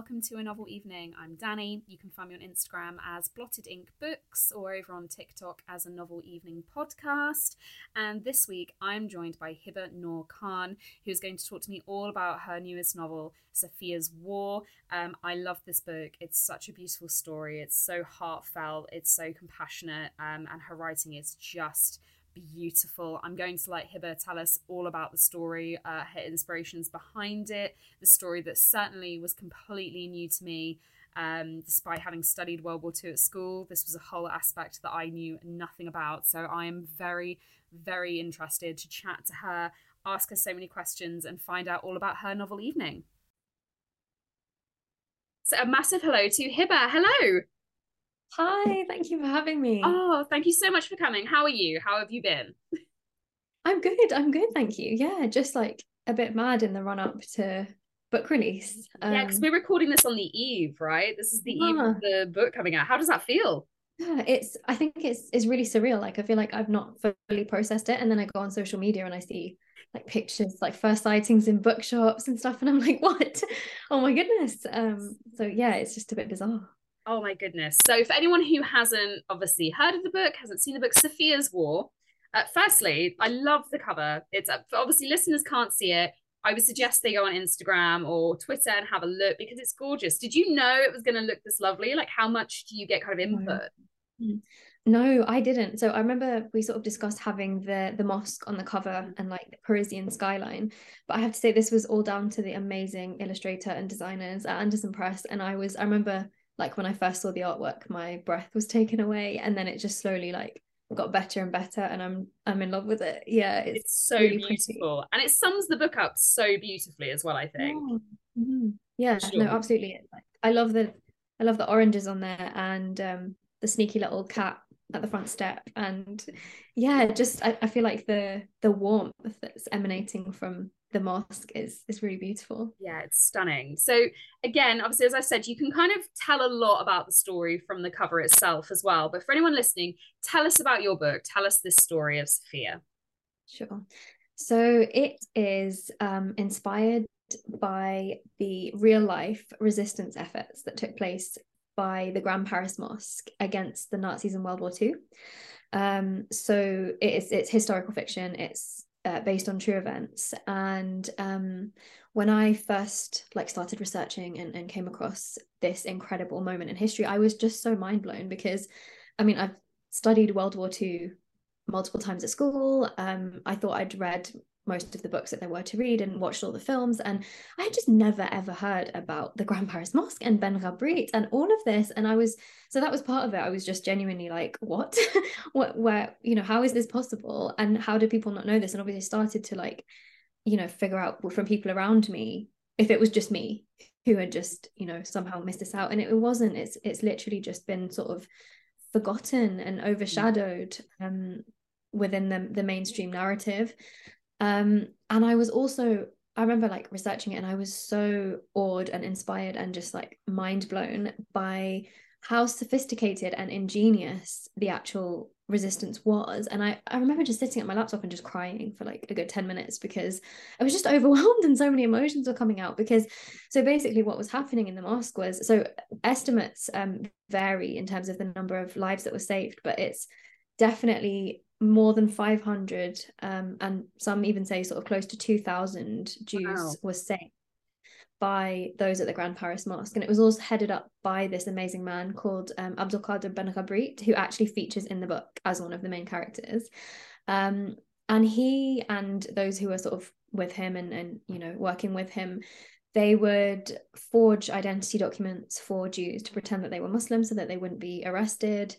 welcome to a novel evening. I'm Dannie. You can find me on Instagram as Blotted Ink Books or over on TikTok as a Novel Evening Podcast. And this week I'm joined by Hiba Noor Khan, who's going to talk to me all about her newest novel, Safiyyah's War. Um, I love this book. It's such a beautiful story. It's so heartfelt. It's so compassionate, um, and her writing is just beautiful. I'm going to let Hiba tell us all about the story, uh, her inspirations behind it, the story that certainly was completely new to me. Um, despite having studied World War II at school, this was a whole aspect that I knew nothing about. So I am very, very interested to chat to her, ask her so many questions, and find out all about her novel evening. So a massive hello to Hiba. Hello. Hi, thank you for having me. Oh, thank you so much for coming. How are you? How have you been? I'm good. I'm good, thank you. Yeah, just like a bit mad in the run up to book release. Um, yeah, because we're recording this on the eve, right? This is the yeah. eve of the book coming out. How does that feel? Yeah, it's I think it's it's really surreal. Like I feel like I've not fully processed it. And then I go on social media and I see like pictures, like first sightings in bookshops and stuff. And I'm like, what? Oh my goodness. Um, so yeah, it's just a bit bizarre. Oh my goodness. So, for anyone who hasn't obviously heard of the book, hasn't seen the book, Safiyyah's War, uh, firstly, I love the cover. It's uh, obviously listeners can't see it. I would suggest they go on Instagram or Twitter and have a look because it's gorgeous. Did you know it was going to look this lovely? Like, how much do you get kind of input? Mm-hmm. No, I didn't. So I remember we sort of discussed having the the mosque on the cover and like the Parisian skyline. But I have to say this was all down to the amazing illustrator and designers at Andersen Press. And I was I remember like when I first saw the artwork, my breath was taken away, and then it just slowly like got better and better, and I'm I'm in love with it. Yeah, it's, it's so really beautiful, pretty. and it sums the book up so beautifully as well. I think. Oh, mm-hmm. Yeah, sure. no, absolutely. I love the I love the oranges on there, and um, the sneaky little cat at the front step and yeah just I, I feel like the the warmth that's emanating from the mosque is is really beautiful yeah it's stunning so again obviously as i said you can kind of tell a lot about the story from the cover itself as well but for anyone listening tell us about your book tell us this story of Safiyyah. sure so it is um, inspired by the real life resistance efforts that took place by the Grand Paris Mosque against the Nazis in World War II. Um, so it's it's historical fiction. It's uh, based on true events. And um, when I first like started researching and, and came across this incredible moment in history, I was just so mind blown because, I mean, I've studied World War II multiple times at school. Um, I thought I'd read most of the books that there were to read and watched all the films. And I had just never ever heard about the Grand Paris Mosque and Ben Ghabrit and all of this. And I was, so that was part of it. I was just genuinely like, what? what, where, you know, how is this possible? And how do people not know this? And obviously started to like, you know, figure out from people around me if it was just me who had just, you know, somehow missed this out. And it, it wasn't, it's, it's literally just been sort of forgotten and overshadowed um, within the, the mainstream narrative um, and I was also, I remember like researching it and I was so awed and inspired and just like mind blown by how sophisticated and ingenious the actual resistance was. And I, I remember just sitting at my laptop and just crying for like a good 10 minutes because I was just overwhelmed and so many emotions were coming out because so basically what was happening in the mosque was so estimates um vary in terms of the number of lives that were saved but it's definitely more than 500 um, and some even say sort of close to 2000 jews wow. were saved by those at the grand paris mosque and it was also headed up by this amazing man called um, abdul qadir ben ghabrit who actually features in the book as one of the main characters um, and he and those who were sort of with him and and you know working with him they would forge identity documents for Jews to pretend that they were Muslims so that they wouldn't be arrested.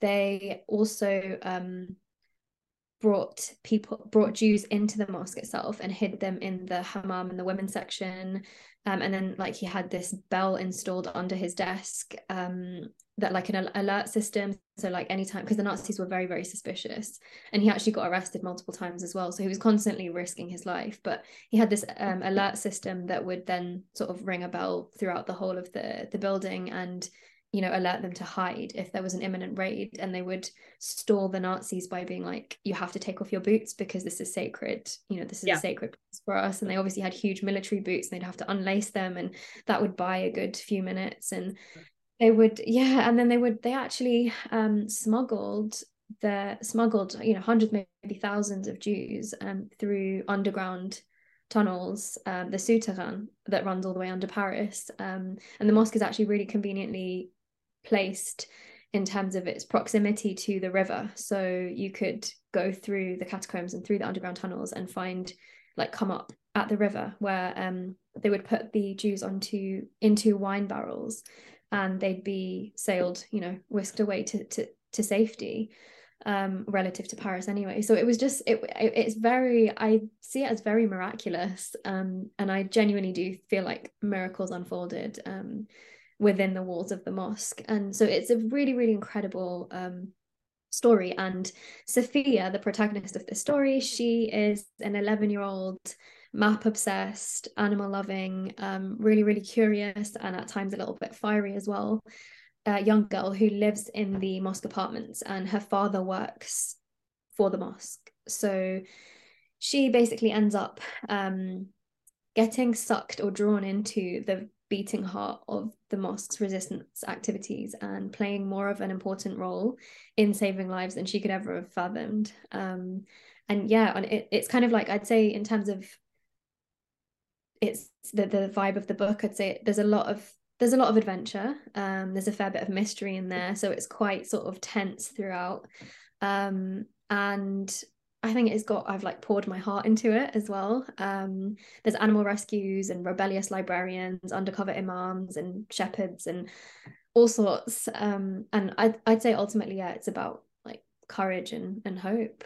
They also um, brought people brought Jews into the mosque itself and hid them in the hammam in the women's section. Um, and then like he had this bell installed under his desk um, that like an alert system. So like anytime because the Nazis were very very suspicious. And he actually got arrested multiple times as well. So he was constantly risking his life. But he had this um, alert system that would then sort of ring a bell throughout the whole of the the building. And you know alert them to hide if there was an imminent raid and they would stall the nazis by being like you have to take off your boots because this is sacred you know this is yeah. a sacred place for us and they obviously had huge military boots and they'd have to unlace them and that would buy a good few minutes and they would yeah and then they would they actually um smuggled the smuggled you know hundreds maybe thousands of jews um through underground tunnels, um, the souterrain that runs all the way under Paris. Um, and the mosque is actually really conveniently placed in terms of its proximity to the river. So you could go through the catacombs and through the underground tunnels and find, like, come up at the river where um, they would put the Jews onto into wine barrels, and they'd be sailed, you know, whisked away to to to safety um relative to Paris anyway so it was just it, it, it's very I see it as very miraculous um and I genuinely do feel like miracles unfolded um within the walls of the mosque. And so it's a really really incredible um story. And Safiyyah the protagonist of the story she is an 11 year old map obsessed animal loving um really really curious and at times a little bit fiery as well a young girl who lives in the mosque apartments and her father works for the mosque. So she basically ends up um getting sucked or drawn into the beating heart of the mosque's resistance activities and playing more of an important role in saving lives than she could ever have fathomed. Um, and yeah, and it, it's kind of like I'd say in terms of it's the the vibe of the book. I'd say there's a lot of there's a lot of adventure. Um, there's a fair bit of mystery in there, so it's quite sort of tense throughout. Um, and I think it's got I've like poured my heart into it as well. Um, there's animal rescues and rebellious librarians, undercover imams and shepherds and all sorts. Um, and I'd I'd say ultimately, yeah, it's about like courage and and hope.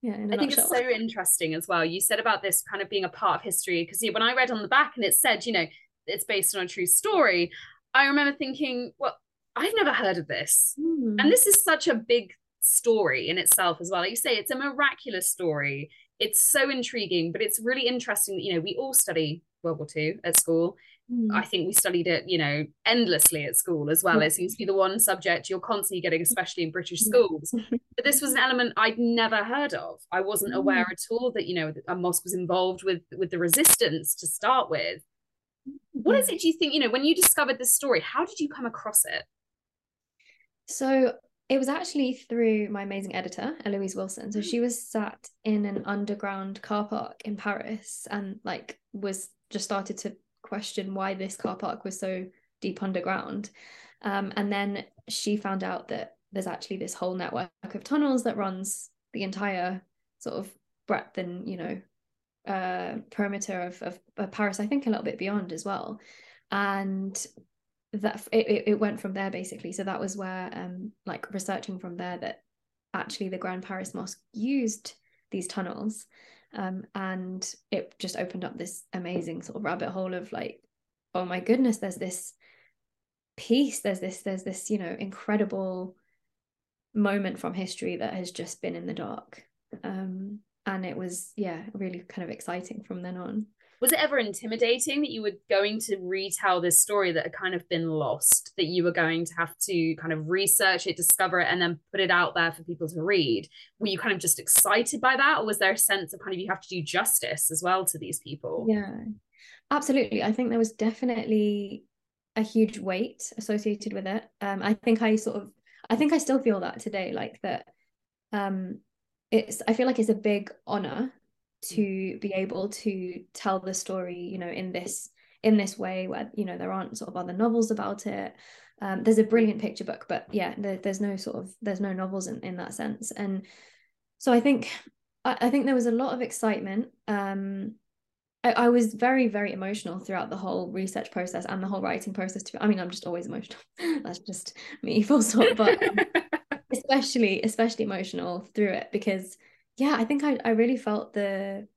Yeah, I think it's so interesting as well. You said about this kind of being a part of history because when I read on the back and it said, you know, it's based on a true story, I remember thinking, well, I've never heard of this, mm. and this is such a big story in itself as well. Like you say, it's a miraculous story. It's so intriguing, but it's really interesting that, you know, we all study World War II at school. Mm. I think we studied it, you know, endlessly at school as well. It seems to be the one subject you're constantly getting, especially in British schools. but this was an element I'd never heard of. I wasn't mm. aware at all that, you know, a mosque was involved with with the resistance to start with. What is it do you think, you know, when you discovered this story, how did you come across it? So it was actually through my amazing editor, Eloise Wilson. So she was sat in an underground car park in Paris and like was just started to question why this car park was so deep underground. Um, and then she found out that there's actually this whole network of tunnels that runs the entire sort of breadth and you know uh, perimeter of, of, of Paris. I think a little bit beyond as well. And that it, it went from there basically. So that was where um like researching from there that actually the grand paris mosque used these tunnels um and it just opened up this amazing sort of rabbit hole of like oh my goodness there's this piece there's this there's this you know incredible moment from history that has just been in the dark. Um and it was yeah really kind of exciting from then on was it ever intimidating that you were going to retell this story that had kind of been lost that you were going to have to kind of research it discover it and then put it out there for people to read? Were you kind of just excited by that or was there a sense of kind of you have to do justice as well to these people? Yeah absolutely. I think there was definitely a huge weight associated with it. Um i think i sort of i think i still feel that today like that um it's i feel like it's a big honor to be able to tell the story you know in this in this way where you know there aren't sort of other novels about it. Um, there's a brilliant picture book but yeah there, there's no sort of there's no novels in, in that sense. And so i think I, I think there was a lot of excitement. Um I, I was very very emotional throughout the whole research process and the whole writing process too i mean i'm just always emotional. That's just me full stop but um, especially especially emotional through it because yeah, I think I, I really felt the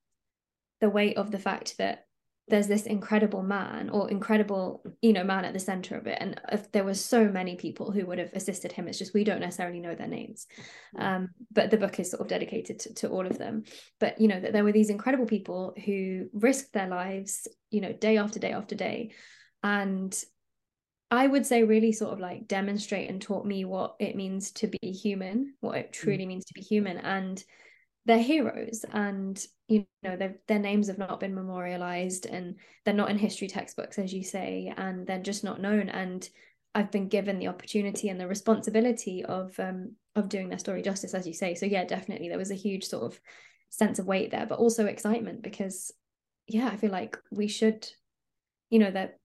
the weight of the fact that there's this incredible man or incredible you know man at the center of it and if there were so many people who would have assisted him it's just we don't necessarily know their names mm. um, but the book is sort of dedicated to, to all of them but you know that there were these incredible people who risked their lives you know day after day after day and I would say really sort of like demonstrate and taught me what it means to be human, what it mm. truly means to be human. And they're heroes and you know their names have not been memorialized and they're not in history textbooks as you say and they're just not known. And I've been given the opportunity and the responsibility of um of doing their story justice as you say. So yeah definitely there was a huge sort of sense of weight there but also excitement because yeah I feel like we should you know that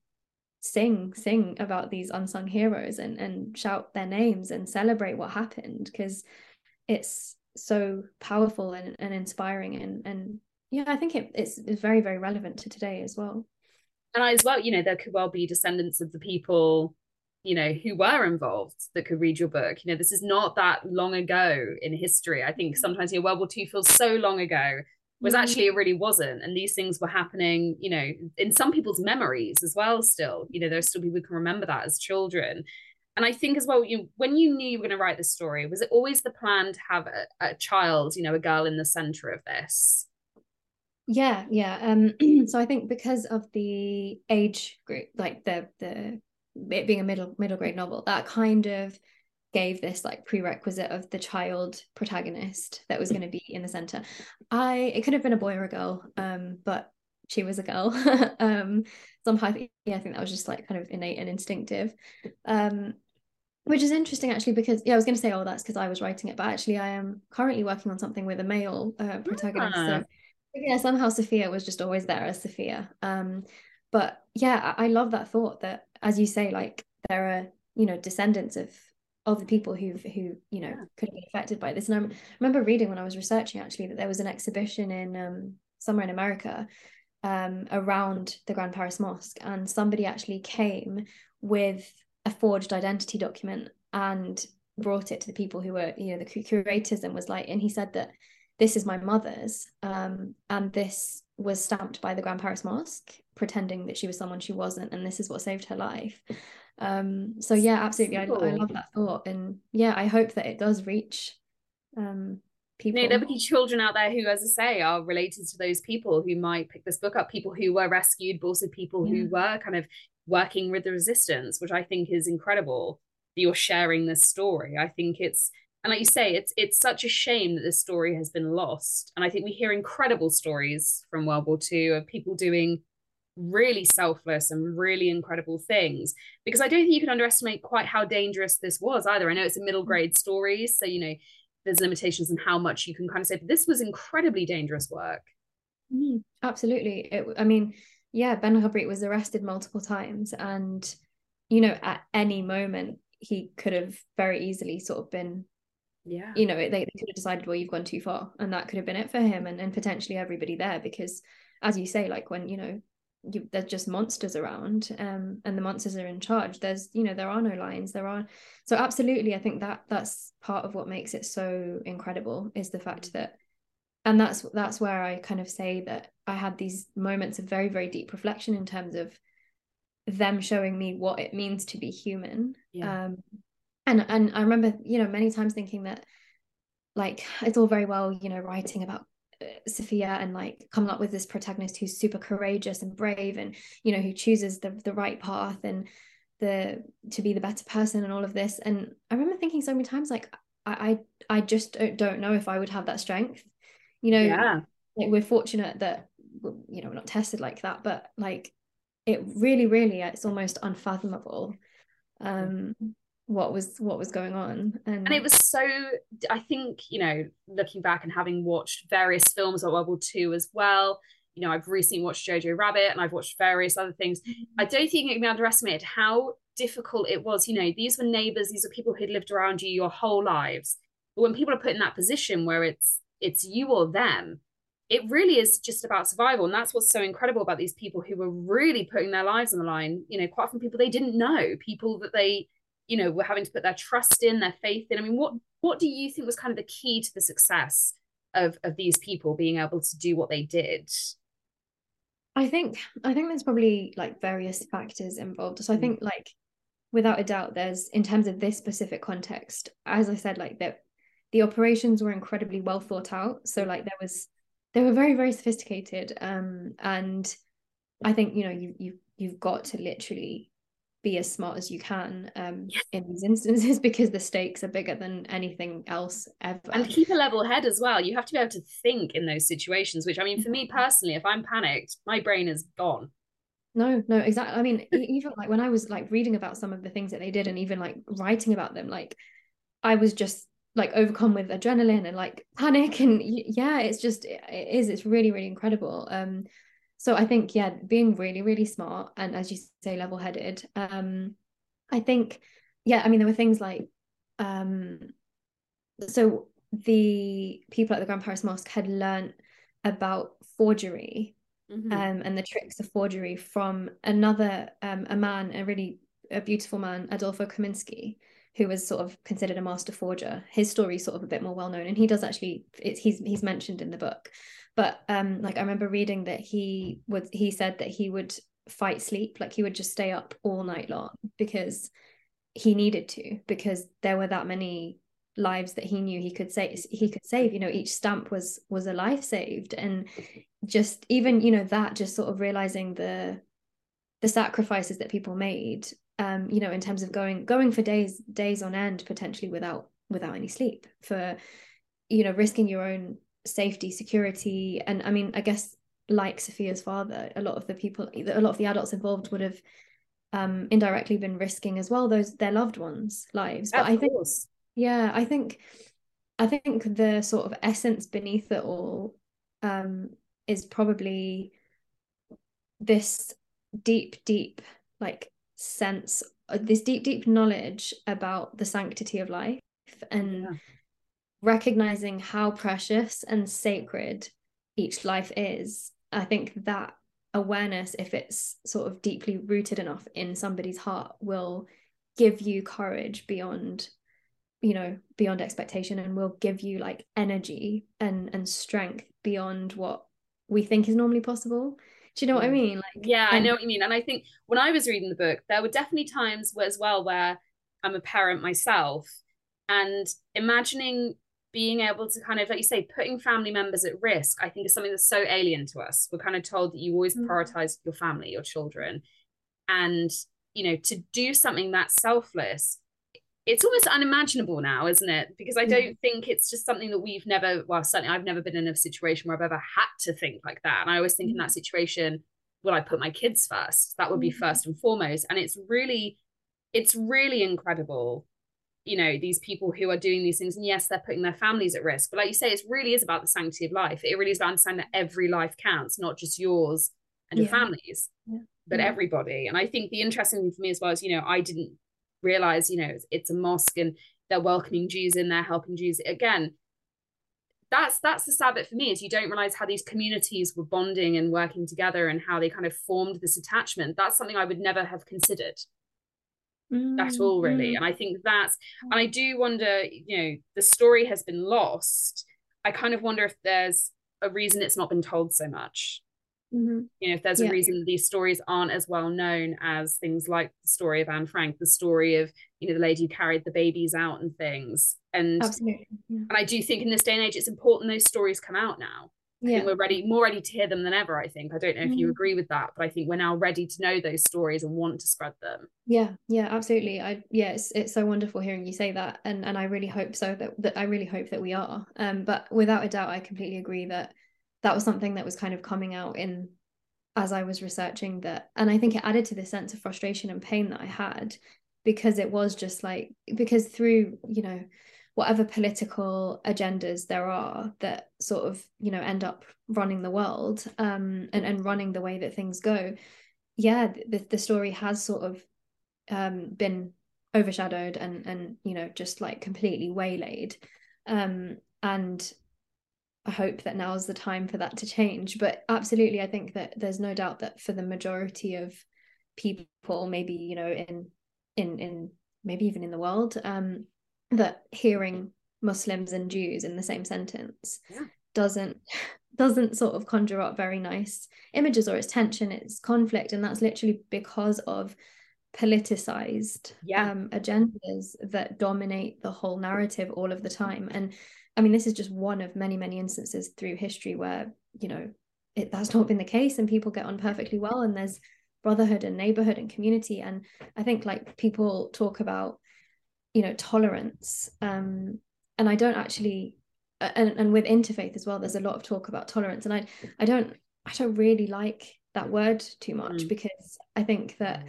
sing sing about these unsung heroes and and shout their names and celebrate what happened because it's so powerful and, and inspiring and and yeah i think it, it's, it's very very relevant to today as well. And as well you know there could well be descendants of the people you know who were involved that could read your book. You know this is not that long ago in history. I think sometimes you know world war ii feels so long ago was mm. actually it really wasn't. And these things were happening you know in some people's memories as well still. You know there's still people who can remember that as children and I think as well, you when you knew you were going to write this story, was it always the plan to have a, a child, you know, a girl in the center of this? Yeah, yeah. Um, so I think because of the age group, like the the it being a middle middle grade novel, that kind of gave this like prerequisite of the child protagonist that was going to be in the center. I it could have been a boy or a girl, um, but she was a girl. um, somehow, yeah, I think that was just like kind of innate and instinctive. Um, which is interesting actually because yeah i was going to say oh that's because i was writing it but actually i am currently working on something with a male uh, protagonist so ah. yeah somehow safiyyah was just always there as safiyyah um but yeah I, I love that thought that as you say like there are you know descendants of of the people who who you know could have been affected by this and I remember reading when I was researching actually that there was an exhibition in um, somewhere in America um, around the Grand Paris Mosque and somebody actually came with a forged identity document and brought it to the people who were you know the curators and was like and he said that this is my mother's um, and this was stamped by the grand paris mosque pretending that she was someone she wasn't and this is what saved her life. Um, so yeah absolutely I, I, love that thought and yeah i hope that it does reach um, people you know, there'll be children out there who as i say are related to those people who might pick this book up people who were rescued but also people yeah. who were kind of working with the resistance, which I think is incredible that you're sharing this story. I think it's and like you say, it's it's such a shame that this story has been lost. And I think we hear incredible stories from World War II of people doing really selfless and really incredible things. Because I don't think you can underestimate quite how dangerous this was either. I know it's a middle grade story, so you know there's limitations on how much you can kind of say, but this was incredibly dangerous work. Mm, absolutely. It, I mean, yeah, Ben Ghabrit was arrested multiple times, and you know, at any moment he could have very easily sort of been, yeah, you know, they, they could have decided, well, you've gone too far, and that could have been it for him, and and potentially everybody there, because as you say, like when you know you, there's just monsters around um, and the monsters are in charge there's you know there are no lines there are so absolutely i think that that's part of what makes it so incredible is the fact that and that's that's where i kind of say that i had these moments of very very deep reflection in terms of them showing me what it means to be human. Yeah. um and and i remember you know many times thinking that like it's all very well you know writing about uh, Safiyyah and like coming up with this protagonist who's super courageous and brave and you know who chooses the the right path and the to be the better person and all of this. And I remember thinking so many times like I I, I just don't know if I would have that strength. You know yeah. like we're fortunate that you know we're not tested like that but like it really really it's almost unfathomable um what was what was going on. And, and it was so i think you know looking back and having watched various films about world war ii as well you know i've recently watched jojo rabbit and i've watched various other things. Mm-hmm. i don't think it can be underestimated how difficult it was. You know these were neighbors these are people who'd lived around you your whole lives. But when people are put in that position where it's it's you or them it really is just about survival and that's what's so incredible about these people who were really putting their lives on the line you know quite often people they didn't know people that they you know were having to put their trust in their faith in. I mean what what do you think was kind of the key to the success of of these people being able to do what they did? I think i think there's probably like various factors involved. So i mm. think like without a doubt there's in terms of this specific context as i said like that the operations were incredibly well thought out. So like there was they were very very sophisticated um and i think you know you you you've got to literally be as smart as you can um, in these instances because the stakes are bigger than anything else ever. And keep a level head as well. You have to be able to think in those situations, which I mean, for me personally, if I'm panicked, my brain is gone. No, no, exactly. I mean, even like when I was like reading about some of the things that they did and even like writing about them, like I was just like overcome with adrenaline and like panic and yeah, it's just it is it's really really incredible. Um so I think yeah, being really really smart and as you say level-headed. Um I think yeah, I mean there were things like um so the people at the Grand Paris Mosque had learned about forgery mm-hmm. um, and the tricks of forgery from another um, a man, a really a beautiful man, Adolfo Kaminsky, who was sort of considered a master forger. His story sort of a bit more well known, and he does actually he's he's mentioned in the book. But um, like I remember reading that he would he said that he would fight sleep, like he would just stay up all night long because he needed to because there were that many lives that he knew he could save he could save you know each stamp was was a life saved and just even you know that just sort of realizing the the sacrifices that people made um you know in terms of going going for days days on end potentially without without any sleep for you know risking your own safety security and i mean i guess like safiyyah's father a lot of the people a lot of the adults involved would have um indirectly been risking as well those their loved ones lives but of i think course. Yeah, I think I think the sort of essence beneath it all um is probably this deep, deep like sense uh, this deep, deep knowledge about the sanctity of life and yeah. recognizing how precious and sacred each life is. I think that awareness, if it's sort of deeply rooted enough in somebody's heart, will give you courage beyond you know beyond expectation and will give you like energy and and strength beyond what we think is normally possible do you know what i mean? Like yeah i know what you mean and i think when i was reading the book there were definitely times where, as well where i'm a parent myself and imagining being able to kind of like you say putting family members at risk i think is something that's so alien to us. We're kind of told that you always mm-hmm. prioritize your family your children and you know to do something that selfless it's almost unimaginable now, isn't it? Because I don't mm. think it's just something that we've never, well, certainly I've never been in a situation where I've ever had to think like that. And I always think in that mm. situation, will I put my kids first? That would be mm. first and foremost. And it's really, it's really incredible, you know, these people who are doing these things. And yes, they're putting their families at risk. But like you say, it really is about the sanctity of life. It really is about understanding that every life counts, not just yours and yeah. your families, yeah. but yeah. everybody. And I think the interesting thing for me as well is, you know, I didn't realize you know it's, it's a mosque and they're welcoming Jews in there, helping Jews again. That's that's the sad bit for me is you don't realize how these communities were bonding and working together and how they kind of formed this attachment. That's something I would never have considered mm, at all, really. Mm. And I think that's and I do wonder, you know, the story has been lost. I kind of wonder if there's a reason it's not been told so much. Mm-hmm. You know, if there's yeah. a reason these stories aren't as well known as things like the story of Anne Frank, the story of you know the lady who carried the babies out and things, and Absolutely. Yeah. and I do think in this day and age it's important those stories come out now. Yeah. we're ready, more ready to hear them than ever. I think. I don't know if mm-hmm. you agree with that, but I think we're now ready to know those stories and want to spread them. Yeah, yeah, absolutely. I yeah, it's, it's so wonderful hearing you say that, and and I really hope so that that I really hope that we are. Um, but without a doubt, I completely agree that that was something that was kind of coming out in as I was researching that. And I think it added to the sense of frustration and pain that I had because it was just like, because through, you know, whatever political agendas there are that sort of, you know, end up running the world um, and, and running the way that things go, yeah, the, the story has sort of um, been overshadowed and, and, you know, just like completely waylaid. Um, and I hope that now is the time for that to change. But absolutely, I think that there's no doubt that for the majority of people, maybe you know, in in in maybe even in the world, um, that hearing Muslims and Jews in the same sentence yeah. doesn't doesn't sort of conjure up very nice images or it's tension, it's conflict, and that's literally because of politicized yeah. um, agendas that dominate the whole narrative all of the time and I mean, this is just one of many, many instances through history where, you know, it, that's not been the case and people get on perfectly well. And there's brotherhood and neighborhood and community and i think like people talk about you know tolerance um and i don't actually and, and with interfaith as well there's a lot of talk about tolerance and i i don't i don't really like that word too much mm. because i think that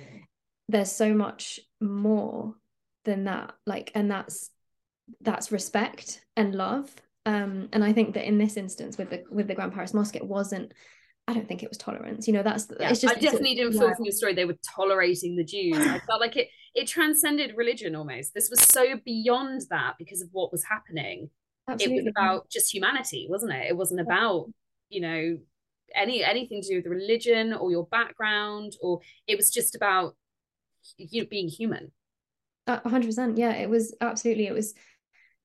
there's so much more than that like and that's that's respect and love um and i think that in this instance with the with the grand paris mosque it wasn't I don't think it was tolerance. You know, that's yeah, it's just I definitely didn't feel from your story they were tolerating the Jews. I felt like it it transcended religion almost. This was so beyond that because of what was happening. Absolutely. It was about just humanity, wasn't it? It wasn't about, you know, any anything to do with religion or your background, or it was just about you being human. A hundred percent. Yeah, it was absolutely. It was.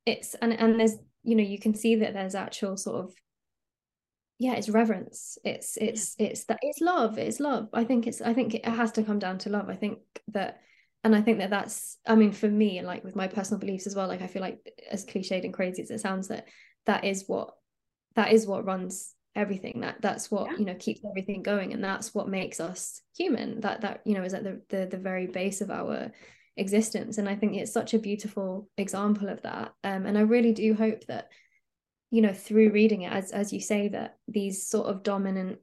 It's and and there's you know you can see that there's actual sort of yeah it's reverence. It's it's it's that it's love it's love. I think it's i think it has to come down to love. I think that and i think that that's i mean for me and like with my personal beliefs as well like i feel like as cliched and crazy as it sounds that that is what that is what runs everything. That that's what yeah. you know keeps everything going and that's what makes us human. That that you know is at the, the the very base of our existence and i think it's such a beautiful example of that. Um, and i really do hope that you know through reading it as as you say that these sort of dominant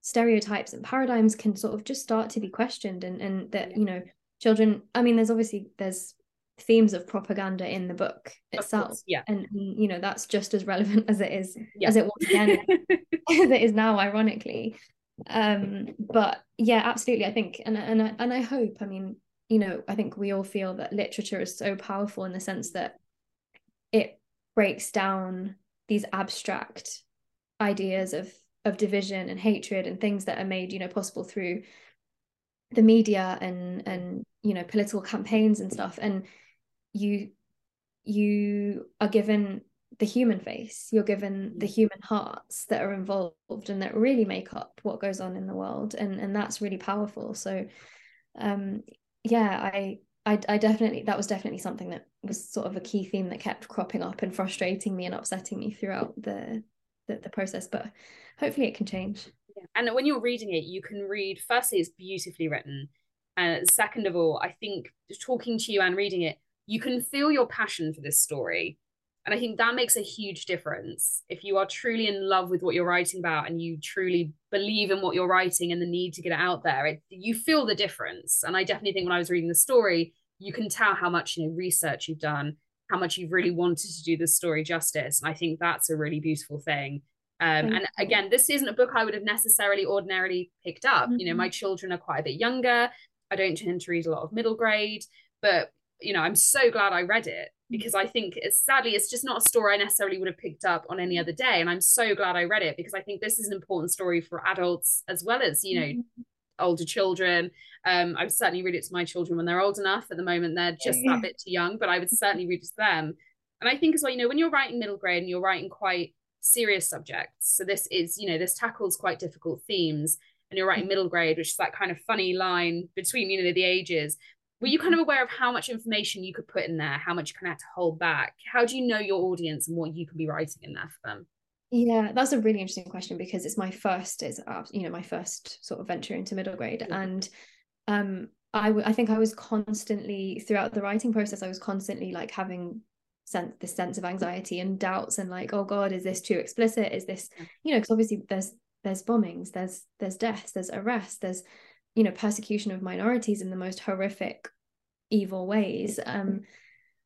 stereotypes and paradigms can sort of just start to be questioned and and that you know children i mean there's obviously there's themes of propaganda in the book itself course, yeah. and, and, you know that's just as relevant as it is yeah. as it was then as it is now ironically. Um but yeah absolutely i think and and I, and I hope i mean you know i think we all feel that literature is so powerful in the sense that it breaks down these abstract ideas of of division and hatred and things that are made you know possible through the media and and you know political campaigns and stuff. And you you are given the human face. You're given the human hearts that are involved and that really make up what goes on in the world. And and that's really powerful. So um yeah i I, I definitely that was definitely something that was sort of a key theme that kept cropping up and frustrating me and upsetting me throughout the the, the process but hopefully it can change yeah. and when you're reading it you can read firstly it's beautifully written and second of all i think talking to you and reading it you can feel your passion for this story and i think that makes a huge difference if you are truly in love with what you're writing about and you truly believe in what you're writing and the need to get it out there it, you feel the difference and i definitely think when i was reading the story you can tell how much you know research you've done how much you've really wanted to do the story justice and i think that's a really beautiful thing um, and again this isn't a book i would have necessarily ordinarily picked up mm-hmm. you know my mm-hmm. children are quite a bit younger i don't tend to read a lot of middle grade but you know i'm so glad i read it. Because i think it's sadly it's just not a story i necessarily would have picked up on any other day and i'm so glad i read it because i think this is an important story for adults as well as you know mm-hmm. older children um, I would certainly read it to my children when they're old enough. At the moment, they're just yeah. that bit too young, but I would certainly read it to them. And I think as well, you know, when you're writing middle grade and you're writing quite serious subjects, so this is, you know, this tackles quite difficult themes, and you're writing middle grade, which is that kind of funny line between, you know, the ages. Were you kind of aware of how much information you could put in there, how much you kind of have to hold back? How do you know your audience and what you can be writing in there for them? Yeah, that's a really interesting question because it's my first, is uh, you know, my first sort of venture into middle grade, yeah. and um I, w- I think I was constantly throughout the writing process I was constantly like having sense this sense of anxiety and doubts and like oh god is this too explicit is this you know because obviously there's there's bombings there's there's deaths there's arrests there's you know persecution of minorities in the most horrific evil ways. Um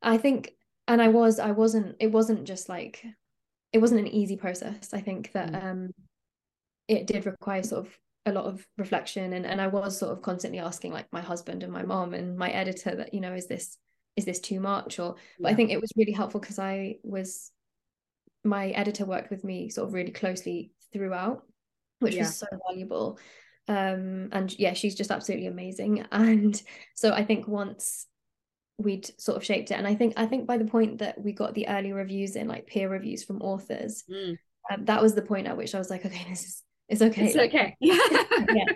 I think and I was I wasn't it wasn't just like it wasn't an easy process. I think that mm. um it did require sort of a lot of reflection. And, and I was sort of constantly asking like my husband and my mom and my editor that you know is this is this too much? Or but I think it was really helpful because I was my editor worked with me sort of really closely throughout which yeah. was so valuable um and yeah she's just absolutely amazing and so I think once we'd sort of shaped it and I think I think by the point that we got the early reviews in like peer reviews from authors mm. um, that was the point at which I was like okay this is it's okay. It's okay. yeah.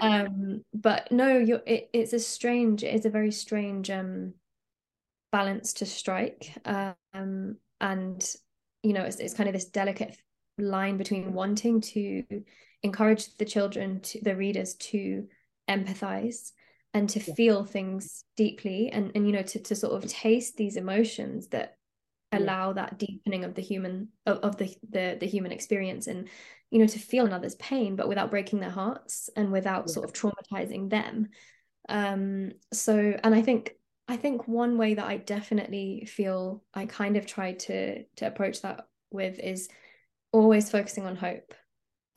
Um, but no, you're it, it's a strange, it's a very strange um balance to strike. Um and you know, it's it's kind of this delicate line between wanting to encourage the children to the readers to empathize and to feel things deeply and and you know to to sort of taste these emotions that allow that deepening of the human of, of the, the the human experience and you know to feel another's pain but without breaking their hearts and without yeah. sort of traumatizing them. Um so and i think i think one way that i definitely feel i kind of try to to approach that with is always focusing on hope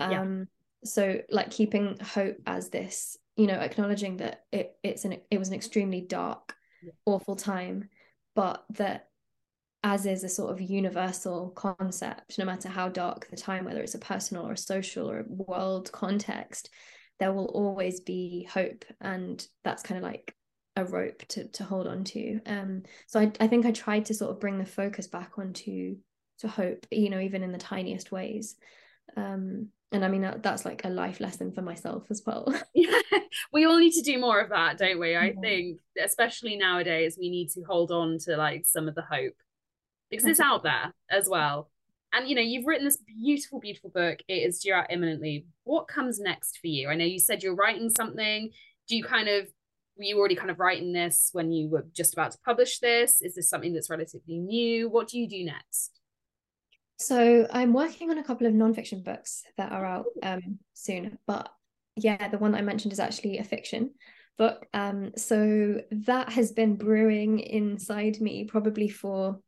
um yeah. so like keeping hope as this you know acknowledging that it it's an it was an extremely dark yeah. awful time but that as is a sort of universal concept, no matter how dark the time, whether it's a personal or a social or a world context, there will always be hope. And that's kind of like a rope to to hold on to. Um, so I, I think I tried to sort of bring the focus back onto to hope, you know, even in the tiniest ways. Um, and I mean that's like a life lesson for myself as well. yeah, we all need to do more of that, don't we? I yeah. think, especially nowadays, we need to hold on to like some of the hope because it's out there as well. And you know, you've written this beautiful, beautiful book. It is due out imminently. What comes next for you? I know you said you're writing something. Do you kind of were you already kind of writing this when you were just about to publish this? Is this something that's relatively new? What do you do next? So I'm working on a couple of nonfiction books that are out um, soon, but yeah, the one I mentioned is actually a fiction book. Um, so that has been brewing inside me probably for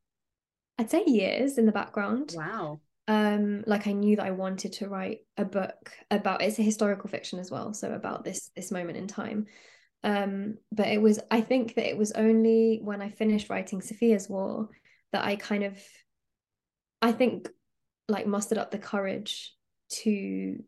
I'd say years in the background. Wow. Um, like I knew that I wanted to write a book about it's a historical fiction as well, so about this this moment in time. Um, but it was I think that it was only when I finished writing Safiyyah's War that I kind of I think like mustered up the courage to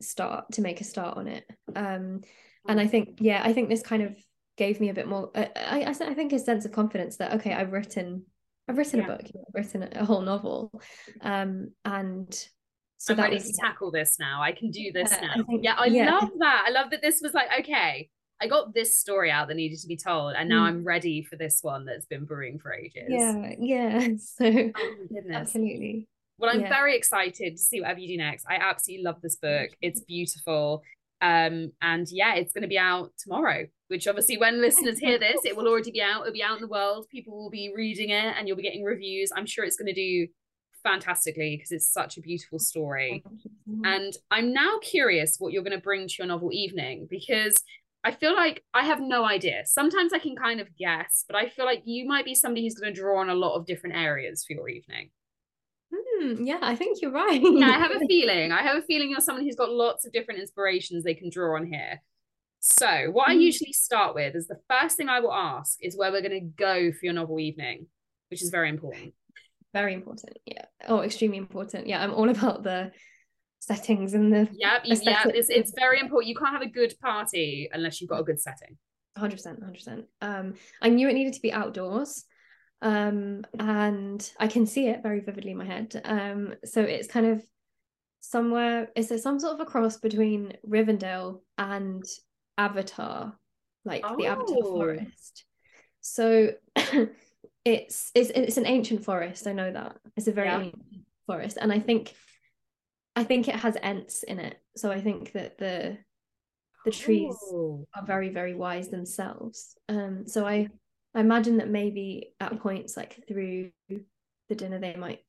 start to make a start on it. Um, and I think yeah, I think this kind of gave me a bit more I, I, I think a sense of confidence that okay, I've written I've written yeah. a book, I've written a whole novel, um, and so I'm ready was, to tackle this now. I can do this now. I think, yeah, I yeah. love that. I love that this was like okay. I got this story out that needed to be told, and now mm. I'm ready for this one that's been brewing for ages. Yeah, yeah. So, oh absolutely. Well, I'm yeah. very excited to see whatever you do next. I absolutely love this book. It's beautiful. Um, and yeah, it's going to be out tomorrow, which obviously when listeners hear this, it will already be out. It'll be out in the world. People will be reading it and you'll be getting reviews. I'm sure it's going to do fantastically because it's such a beautiful story. And I'm now curious what you're going to bring to your novel evening because I feel like I have no idea. Sometimes I can kind of guess, but I feel like you might be somebody who's going to draw on a lot of different areas for your evening. Hmm, yeah, I think you're right. yeah, I have a feeling. I have a feeling you're someone who's got lots of different inspirations they can draw on here. So, what I hmm. usually start with is the first thing I will ask is where we're going to go for your novel evening, which is very important. Very important. Yeah. Oh, extremely important. Yeah, I'm all about the settings and the yeah, yeah. It's it's very important. You can't have a good party unless you've got a good setting. 100%, 100%. Um, I knew it needed to be outdoors um, and I can see it very vividly in my head. Um, so it's kind of somewhere. Is there some sort of a cross between Rivendell and Avatar, like oh. the Avatar oh. forest? So it's it's it's an ancient forest. I know that it's a very yeah. ancient forest, and I think I think it has Ents in it. So I think that the the trees oh. are very very wise themselves. Um, so I I imagine that maybe at points like through the dinner they might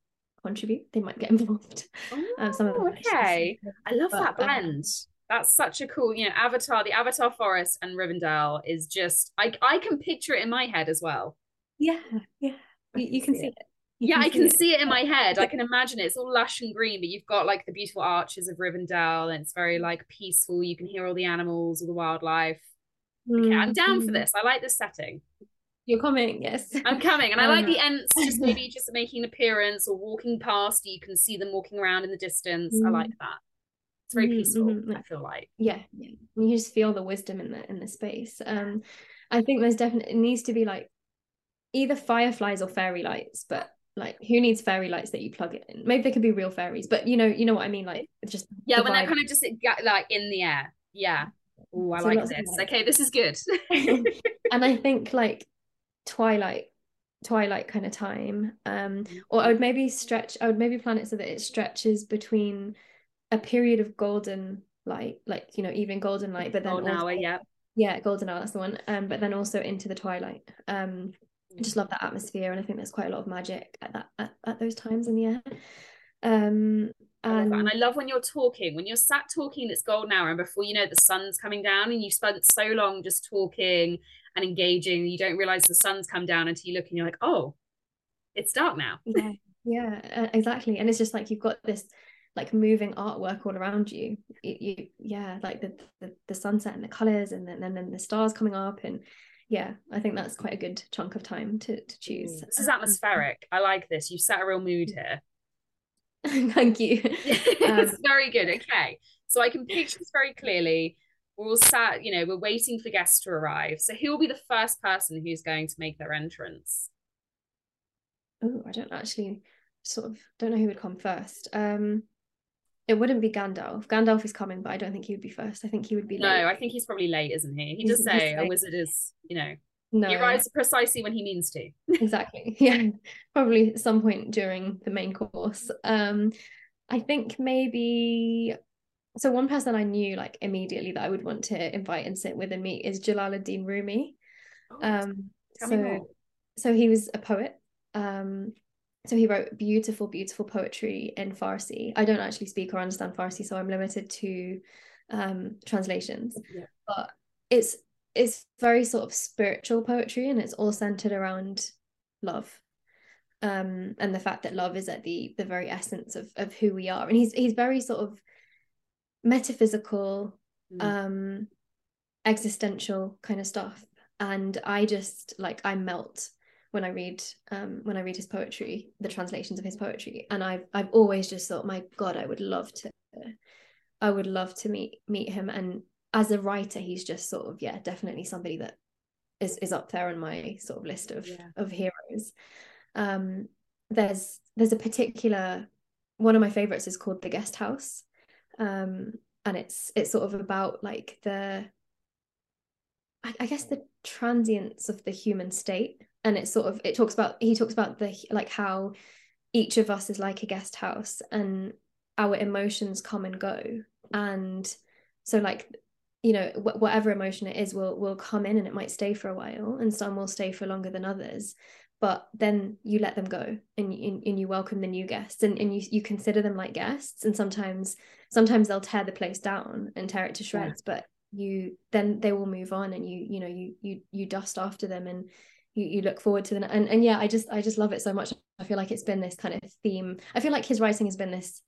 contribute, they might get involved. Oh, um, some of oh, okay. I love but, that blend. Um, that's such a cool, you know, Avatar, the Avatar Forest and Rivendell is just I I can picture it in my head as well. Yeah, yeah. You, you can see it. Yeah, I can see it. in my head. I can imagine it. It's all lush and green, but you've got like the beautiful arches of Rivendell, and it's very like peaceful. You can hear all the animals, all the wildlife. Okay, I'm down for mm-hmm. this. I like this setting. You're coming, yes. I'm coming. And I like the Ents just maybe just making an appearance or walking past. You can see them walking around in the distance. Mm. I like that. It's very mm-hmm. peaceful, mm-hmm. I feel like. Yeah. yeah. You just feel the wisdom in the in the space. Um I think there's definitely it needs to be like either fireflies or fairy lights, but like who needs fairy lights that you plug it in? Maybe they could be real fairies, but you know, you know what I mean? Like just Yeah, when they're kind of just like in the air. Yeah. Oh, I so like this. Okay, this is good. and I think like twilight twilight kind of time um mm-hmm. or i would maybe stretch i would maybe plan it so that it stretches between a period of golden light, like you know, even golden light, but then Golden also, hour, yeah. yeah, golden hour, that's the one. Um, but then also into the twilight. Um, I just love that atmosphere, and I think there's quite a lot of magic at that at, at those times in the air. Um, and. And I love when you're talking, when you're sat talking, it's golden hour, and before you know it, the sun's coming down, and you spent so long just talking and engaging, you don't realize the sun's come down until you look and you're like, oh, it's dark now. yeah, yeah, exactly. And it's just like you've got this like moving artwork all around you. You, you yeah, like the, the the sunset and the colors, and then and then the stars coming up, and yeah, I think that's quite a good chunk of time to to choose. Mm. This is atmospheric. Um, I like this. You set a real mood here. Thank you. it's um, very good. Okay. So I can picture this very clearly. We're all sat, you know, we're waiting for guests to arrive. So who will be the first person who's going to make their entrance? Oh, I don't actually sort of don't know who would come first. Um it wouldn't be Gandalf. Gandalf is coming, but I don't think he would be first. I think he would be No, late. I think he's probably late, isn't he? He He's- does say a wizard is, you know, no, he arrives precisely when he means to. exactly. Yeah, probably at some point during the main course. Um, I think maybe so. One person I knew like immediately that I would want to invite and sit with and meet is Jalaluddin Rumi. Um, Tell so so he was a poet. Um, so he wrote beautiful, beautiful poetry in Farsi. I don't actually speak or understand Farsi, so I'm limited to um, translations. Yeah. But it's it's very sort of spiritual poetry, and it's all centered around love, um, and the fact that love is at the the very essence of of who we are. And he's he's very sort of metaphysical, Mm. um, existential kind of stuff. And I just like I melt when I read um when I read his poetry, the translations of his poetry. And I've I've always just thought, my God, I would love to I would love to meet meet him. And as a writer, he's just sort of, yeah, definitely somebody that is is up there on my sort of list of Yeah. of heroes. Um there's there's a particular one of my favorites is called The Guest House. Um and it's it's sort of about like the I, I guess the transience of the human state and it's sort of it talks about he talks about the like how each of us is like a guest house and our emotions come and go. And so like you know wh- whatever emotion it is will will come in and it might stay for a while and some will stay for longer than others. But then you let them go and you, and you welcome the new guests and, and you you consider them like guests. And sometimes sometimes they'll tear the place down and tear it to shreds but you then they will move on and you you know you you you dust after them and you, you look forward to them and and yeah I just I just love it so much I feel like it's been this kind of theme I feel like his writing has been this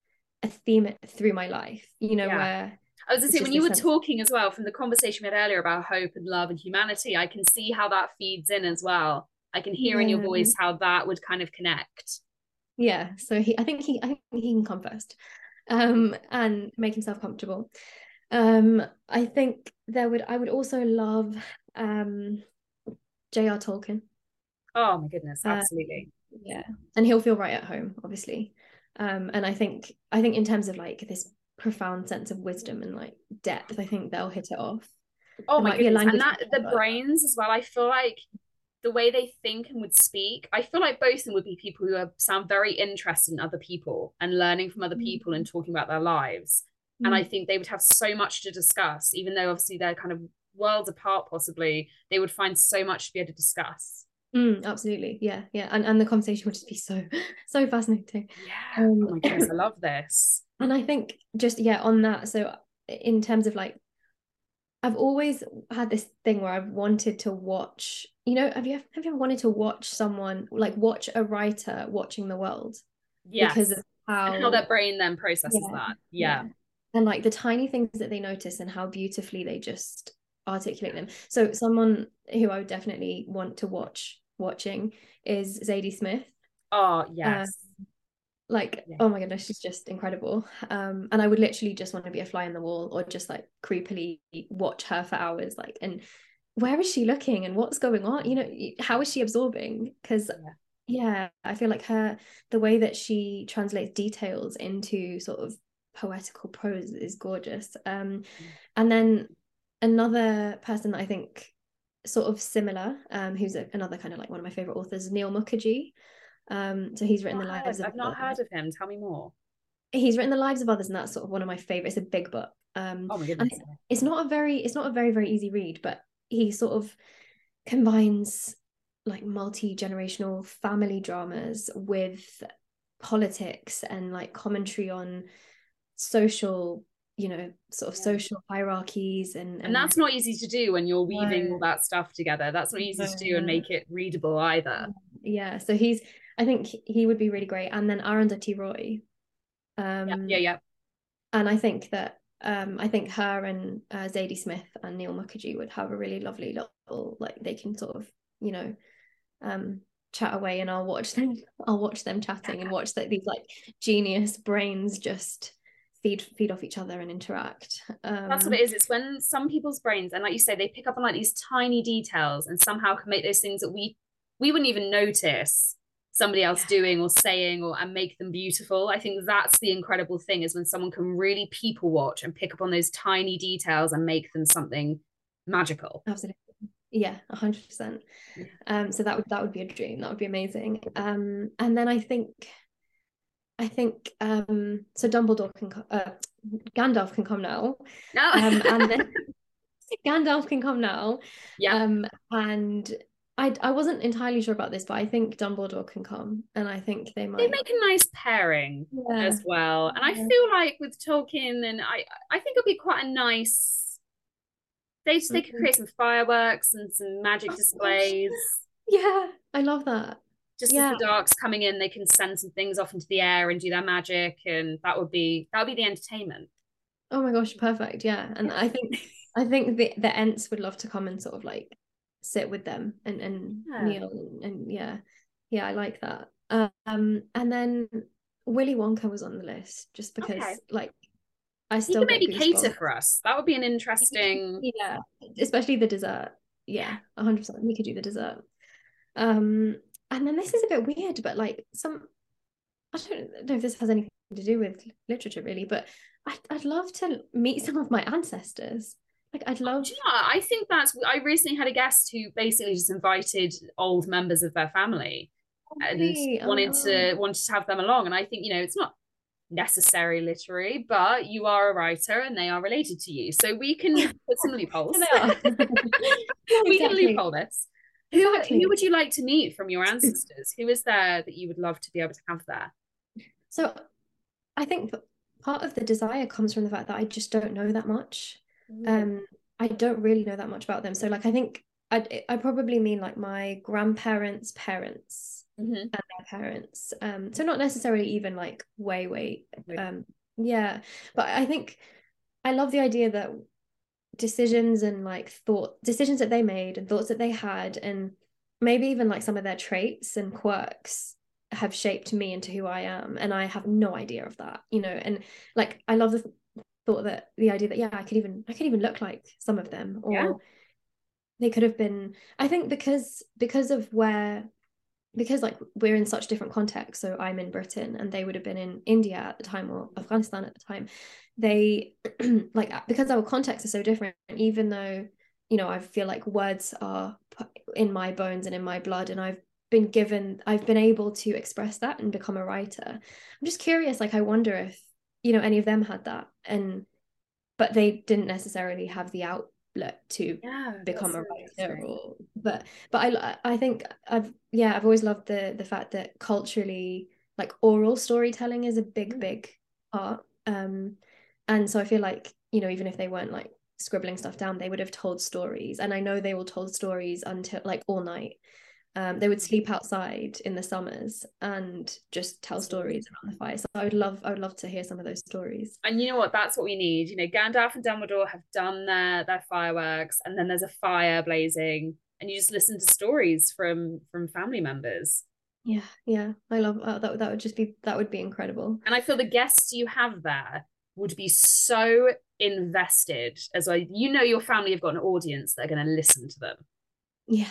a theme through my life you know Yeah. where I was gonna say when you were sense- talking as well from the conversation we had earlier about hope and love and humanity, I can see how that feeds in as well. I can hear in your voice how that would kind of connect. yeah so he I think he I think he can come first um and make himself comfortable um I think there would I would also love um J.R. Tolkien Oh my goodness, Uh, absolutely. yeah and he'll feel right at home obviously um and I think I think in terms of like this profound sense of wisdom and like depth I think they'll hit it off oh my might be a goodness. And that the but- brains as well, I feel like the way they think and would speak, I feel like both of them would be people who are, sound very interested in other people and learning from other people and talking about their lives. And I Mm. think they would have so much to discuss, even though obviously they're kind of worlds apart, possibly, they would find so much to be able to discuss. Mm, absolutely yeah yeah and and the conversation would just be so so fascinating Yeah. Um, oh my goodness, I love this. And I think just yeah, on that, so in terms of like I've always had this thing where I've wanted to watch, you know, have you ever, have you ever wanted to watch someone like watch a writer watching the world Yes. because of how, and how their brain then processes Yeah, that. Yeah. and like the tiny things that they notice and how beautifully they just articulate them. So someone who I would definitely want to watch watching is Zadie Smith. Oh, yes. like Yeah. oh my goodness she's just incredible um and I would literally just want to be a fly in the wall or just like creepily watch her for hours like and where is she looking and what's going on you know how is she absorbing because Yeah. yeah I feel like her the way that she translates details into sort of poetical prose is gorgeous um and then another person that I think sort of similar um who's a, another kind of like one of my favorite authors Neel Mukherjee um so he's written the lives heard- of I've not the- heard of him. Tell me more. he's written the lives of others, and that's sort of one of my favorites. It's a big book. Um, oh my goodness. it's not a very it's not a very very easy read, but he sort of combines like multi-generational family dramas with politics and like commentary on social you know sort of yeah. social hierarchies and, and, and that's not easy to do when you're weaving no. all that stuff together that's not easy no. to do and make it readable either yeah so he's i think he would be really great and then arundhati roy um yeah yeah, yeah. and i think that um i think her and uh, zadie smith and Neel Mukherjee would have a really lovely little like they can sort of you know um chat away and I'll watch them I'll watch them chatting and watch that these like genius brains just feed feed off each other and interact. Um, that's what it is. It's when some people's brains and like you say they pick up on like these tiny details and somehow can make those things that we we wouldn't even notice somebody else yeah. doing or saying or and make them beautiful. I think that's the incredible thing is when someone can really people watch and pick up on those tiny details and make them something magical. Absolutely. Yeah 100% um so that would that would be a dream. That would be amazing. Um and then i think i think um so dumbledore can uh, gandalf can come now no. um and then gandalf can come now yeah um and I, I wasn't entirely sure about this, but I think Dumbledore can come, and I think they might. They make a nice pairing yeah. as well, and I feel like with Tolkien, and I I think it'll be quite a nice they they could create some fireworks and some magic oh, displays. Yeah, I love that. Just yeah. as the dark's coming in, they can send some things off into the air and do their magic, and that would be that would be the entertainment. Oh my gosh, perfect! Yeah, and I think I think the the Ents would love to come and sort of like sit with them and and yeah. kneel and, and yeah, yeah, I like that. Um, and then Willy Wonka was on the list just because okay. like I still maybe cater for us. That would be an interesting. Yeah, especially the dessert. Yeah, hundred percent. We could do the dessert. Um, and then this is a bit weird, but like some, I don't know if this has anything to do with literature really, but I'd, I'd love to meet some of my ancestors. Like I'd love. Yeah, I think that's. I recently had a guest who basically just invited old members of their family oh, and wanted oh. to wanted to have them along. And I think you know it's not necessary literary, but you are a writer and they are related to you. So we can put some loopholes. we can loophole this. Who, exactly. who would you like to meet from your ancestors? who is there that you would love to be able to have there? So I think part of the desire comes from the fact that I just don't know that much. Mm. Um, I don't really know that much about them. So like I think I I probably mean like my grandparents' parents mm-hmm. and their parents. Um, so not necessarily even like way, way, um, yeah. But I think I love the idea that decisions and like thought decisions that they made and thoughts that they had and maybe even like some of their traits and quirks have shaped me into who I am and I have no idea of that you know and like I love the thought that the idea that yeah I could even I could even look like some of them or yeah. they could have been I think because because of where because like we're in such different contexts. So i'm in britain and they would have been in india at the time or afghanistan at the time. They like because our contexts are so different even though you know i feel like words are in my bones and in my blood and i've been given i've been able to express that and become a writer. I'm just curious like i wonder if you know any of them had that and but they didn't necessarily have the out to yeah, become a writer or, but but I I think I've yeah I've always loved the the fact that culturally like oral storytelling is a big mm. big part um and so I feel like you know even if they weren't like scribbling stuff down they would have told stories and I know they all told stories until like all night um, they would sleep outside in the summers and just tell stories around the fire. So I would love, I would love to hear some of those stories. And you know what? That's what we need. You know, Gandalf and Dumbledore have done their their fireworks, and then there's a fire blazing, and you just listen to stories from from family members. Yeah, yeah, I love uh, that. That would just be that would be incredible. And I feel the guests you have there would be so invested as well. You know, your family have got an audience that are going to listen to them. Yeah,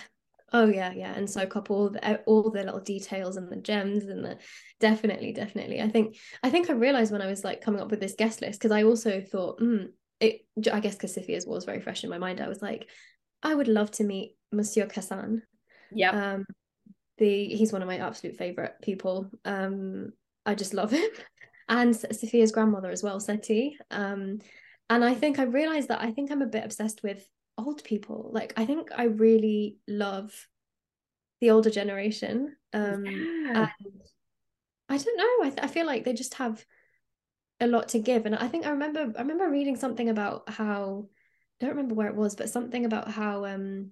Oh yeah, yeah, and soak up all the all the little details and the gems and the definitely, definitely. I think I think I realized when I was like coming up with this guest list because I also thought, mm, it. I guess because Safiyyah's was very fresh in my mind. I was like, I would love to meet Monsieur Cassan. Yeah. Um, the he's one of my absolute favorite people. Um, I just love him. and Safiyyah's grandmother as well, Seti. Um, and I think I realized that I think I'm a bit obsessed with old people. Like I think I really love the older generation. Um, yeah. and I don't know. I, th- I feel like they just have a lot to give. And I think I remember I remember reading something about how I don't remember where it was, but something about how um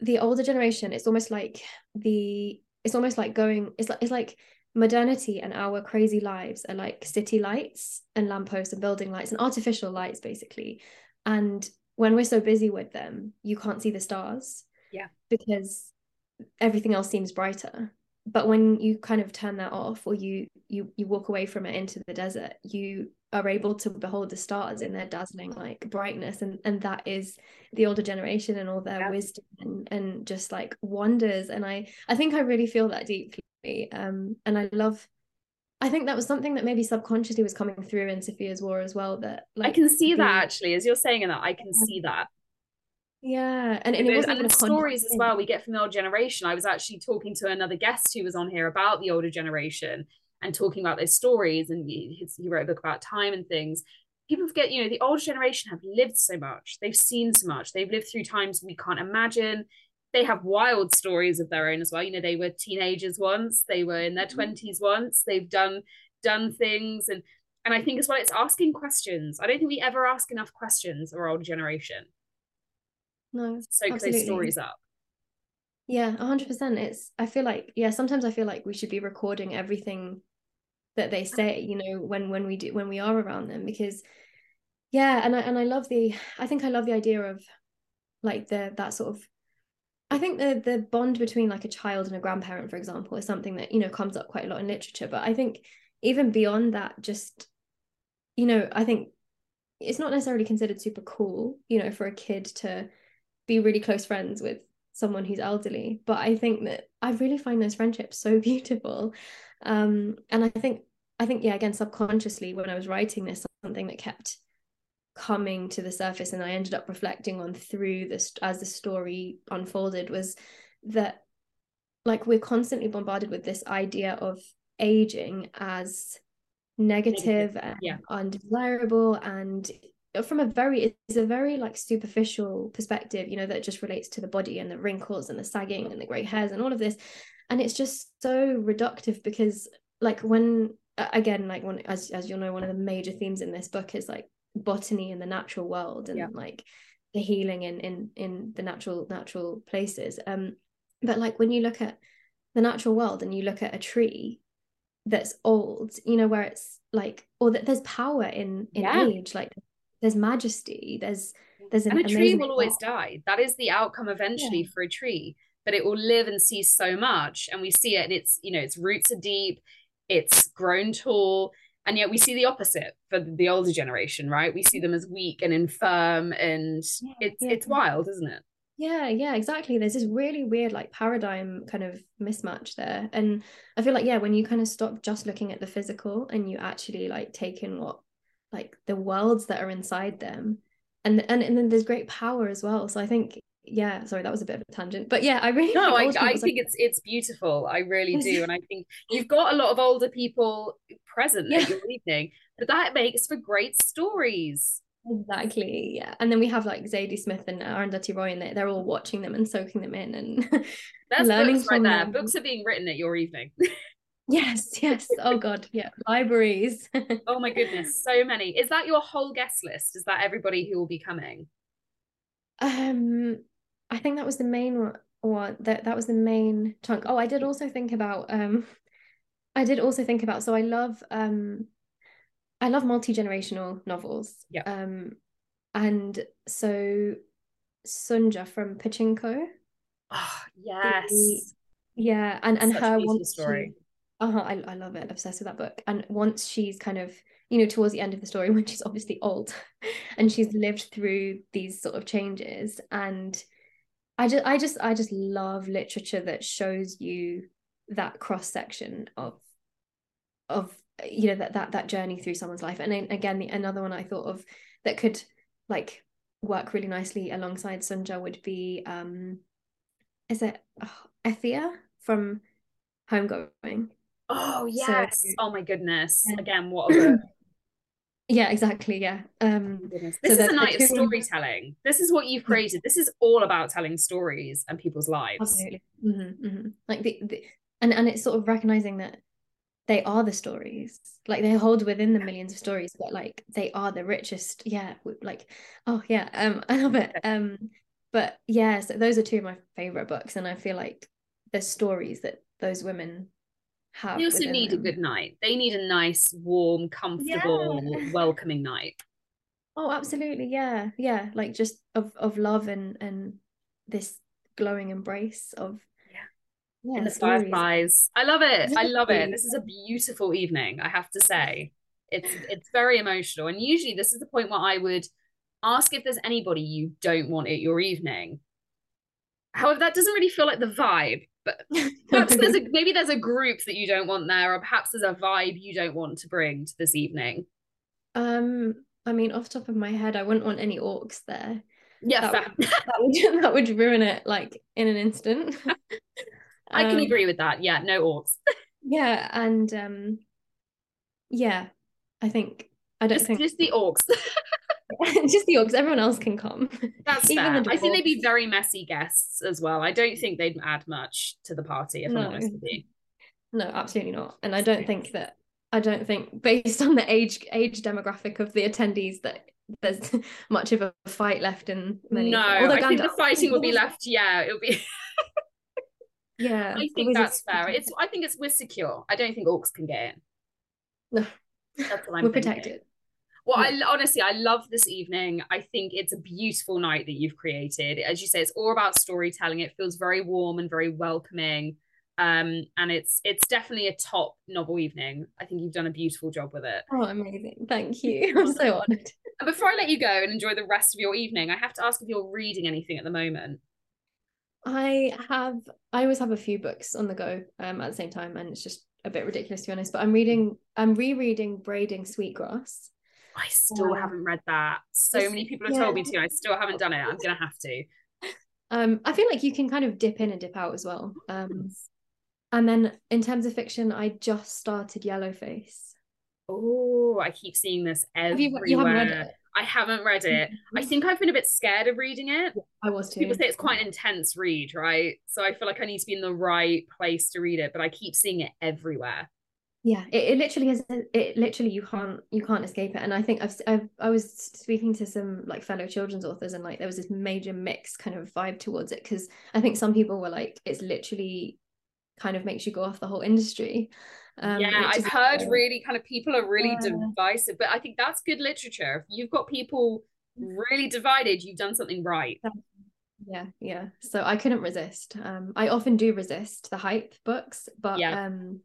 the older generation, it's almost like the it's almost like going it's like it's like modernity and our crazy lives are like city lights and lampposts and building lights and artificial lights basically and when we're so busy with them you can't see the stars. Yeah. Because everything else seems brighter. But when you kind of turn that off or you you you walk away from it into the desert you are able to behold the stars in their dazzling like brightness. And and that is the older generation and all their yeah. wisdom and, and just like wonders. And i i think i really feel that deeply. Um and i love I think that was something that maybe subconsciously was coming through in Safiyyah's War as well. That like, I can see the, that actually, as you're saying that, I can see that. Yeah, and, and it was and the stories as well we get from the old generation. I was actually talking to another guest who was on here about the older generation and talking about those stories, and he, he wrote a book about time and things. People forget, you know, the older generation have lived so much, they've seen so much, they've lived through times we can't imagine. They have wild stories of their own as well. You know, they were teenagers once, they were in their mm-hmm. twenties once. They've done done things, and and I think as well, it's asking questions. I don't think we ever ask enough questions of our older generation no soak absolutely. those stories up yeah 100% it's i feel like yeah sometimes i feel like we should be recording everything that they say you know when when we do when we are around them because yeah and i and i love the i think i love the idea of like the that sort of i think the the bond between like a child and a grandparent for example is something that you know comes up quite a lot in literature but i think even beyond that just you know i think it's not necessarily considered super cool you know for a kid to be really close friends with someone who's elderly but i think that i really find those friendships so beautiful. Um and i think i think yeah again subconsciously when i was writing this something that kept coming to the surface and i ended up reflecting on through this as the story unfolded was that like we're constantly bombarded with this idea of aging as negative, negative. and yeah. undesirable and from a very it's a very like superficial perspective you know that just relates to the body and the wrinkles and the sagging and the gray hairs and all of this and it's just so reductive because like when again like one as as you'll know one of the major themes in this book is like botany in the natural world and yeah. like the healing in in in the natural natural places um but like when you look at the natural world and you look at a tree that's old you know where it's like or that there's power in in yeah. age like there's majesty there's there's an and a tree will always die that is the outcome eventually yeah. for a tree but it will live and see so much and we see it and it's you know its roots are deep it's grown tall and yet we see the opposite for the older generation right? We see them as weak and infirm and yeah, it's yeah. it's wild isn't it? Yeah yeah exactly. There's this really weird like paradigm kind of mismatch there. And i feel like yeah when you kind of stop just looking at the physical and you actually like take in what like the worlds that are inside them and and, and then there's great power as well. So i think yeah sorry that was a bit of a tangent but yeah i really no i, I think like... it's it's beautiful i really do and i think you've got a lot of older people present yeah. at your evening but that makes for great stories exactly yeah and then we have like zadie smith and arundhati roy and they, they're all watching them and soaking them in and That's learning books right there them. books are being written at your evening Yes, yes. Oh God, yeah. Libraries. oh my goodness, so many. Is that your whole guest list? Is that everybody who will be coming? Um, I think that was the main one. That that was the main chunk. Oh, I did also think about. Um, I did also think about. So I love. Um, I love multi generational novels. Yeah. Um, and so Sunja from Pachinko. Oh yes. The, yeah, and and Such her wants story. To, uh-huh, I, I love it obsessed with that book and once she's kind of you know towards the end of the story when she's obviously old and she's lived through these sort of changes and i just i just i just love literature that shows you that cross section of of you know that that that journey through someone's life and then again the, another one i thought of that could like work really nicely alongside sunja would be um is it oh, Effia from homegoing Oh yes. So, oh my goodness. Yeah. Again, what a book. yeah, exactly. Yeah. Um oh this so is a night of storytelling. This is what you've created. This is all about telling stories and people's lives. Absolutely. Mm-hmm, mm-hmm. Like the, the and and it's sort of recognizing that they are the stories like they hold within the millions of stories but like they are the richest yeah like oh yeah um i love it um but yeah so those are two of my favorite books and i feel like the stories that those women have they also need them. a good night they need a nice warm comfortable yeah. welcoming night oh absolutely yeah yeah like just of of love and and this glowing embrace of yeah, in the fireflies. I love it. I love it. This is a beautiful evening, I have to say. It's it's very emotional. And usually this is the point where I would ask if there's anybody you don't want at your evening. However, that doesn't really feel like the vibe. But perhaps there's a, maybe there's a group that you don't want there, or perhaps there's a vibe you don't want to bring to this evening. Um, I mean, off top of my head, I wouldn't want any orcs there. Yeah, that would, that would that would ruin it like in an instant. I can um, agree with that. Yeah, no orcs. yeah, and um yeah, I think I don't just, think just the orcs. just the orcs. Everyone else can come. That's Even fair. I think they'd be very messy guests as well. I don't think they'd add much to the party. If no. I'm honest with you. No, absolutely not. And I don't think that. I don't think, based on the age age demographic of the attendees, that there's much of a fight left in many. No, I think the fighting will be left. Yeah, it'll be. Yeah, I think that's fair. It's I think it's we're secure. I don't think orcs can get in. No, that's what I'm we're thinking. protected. Well. I honestly I love this evening. I think it's a beautiful night that you've created. As you say, it's all about storytelling. It feels very warm and very welcoming. Um, and it's it's definitely a top novel evening. I think you've done a beautiful job with it. Oh, amazing! Thank you. I'm so honored. And before I let you go and enjoy the rest of your evening, I have to ask if you're reading anything at the moment. I have I always have a few books on the go um at the same time and it's just a bit ridiculous to be honest but I'm reading I'm rereading Braiding Sweetgrass I still haven't read that so many people have yeah. told me to I still haven't done it I'm gonna have to um I feel like you can kind of dip in and dip out as well um and then in terms of fiction I just started Yellowface oh I keep seeing this everywhere you, you haven't read it I haven't read it. I think I've been a bit scared of reading it. I was too. People say it's quite an intense read, right? So I feel like I need to be in the right place to read it, but I keep seeing it everywhere. Yeah, it, it literally is. It literally you can't you can't escape it. And I think I've, I've I was speaking to some like fellow children's authors, and like there was this major mix kind of vibe towards it because I think some people were like, it's literally kind of makes you go off the whole industry. Um, yeah, I've heard really kind of people are really yeah. divisive, but I think that's good literature. If you've got people really divided, you've done something right. Yeah, yeah. So I couldn't resist. Um, I often do resist the hype books, but yeah. um,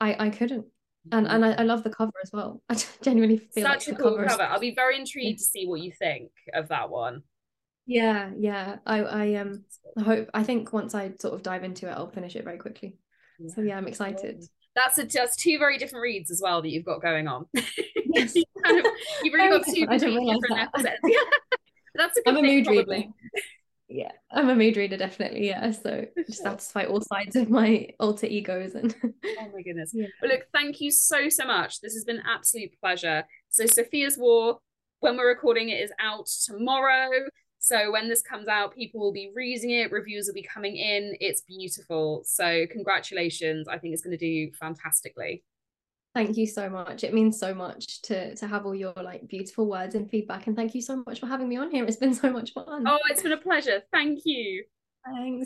I I couldn't. And mm-hmm. and I, I love the cover as well. I genuinely feel such like a cool cover. cover. I'll be very intrigued to see what you think of that one. Yeah, yeah. I I um I hope I think once I sort of dive into it, I'll finish it very quickly. Yeah. So yeah, I'm excited that's a, just two very different reads as well that you've got going on. Yes. you kind of, you've really got two different that. that's a good I'm a mood probably. Yeah, I'm a mood reader, definitely. Yeah, so just satisfy all sides of my alter egos and. oh my goodness! Yeah. Well, look, thank you so so much. This has been an absolute pleasure. So Safiyyah's War, when we're recording it, is out tomorrow. So when this comes out, people will be reading it, reviews will be coming in. It's beautiful. So congratulations. I think it's going to do fantastically. Thank you so much. It means so much to to have all your like beautiful words and feedback. And thank you so much for having me on here. It's been so much fun. Oh, it's been a pleasure. Thank you. Thanks.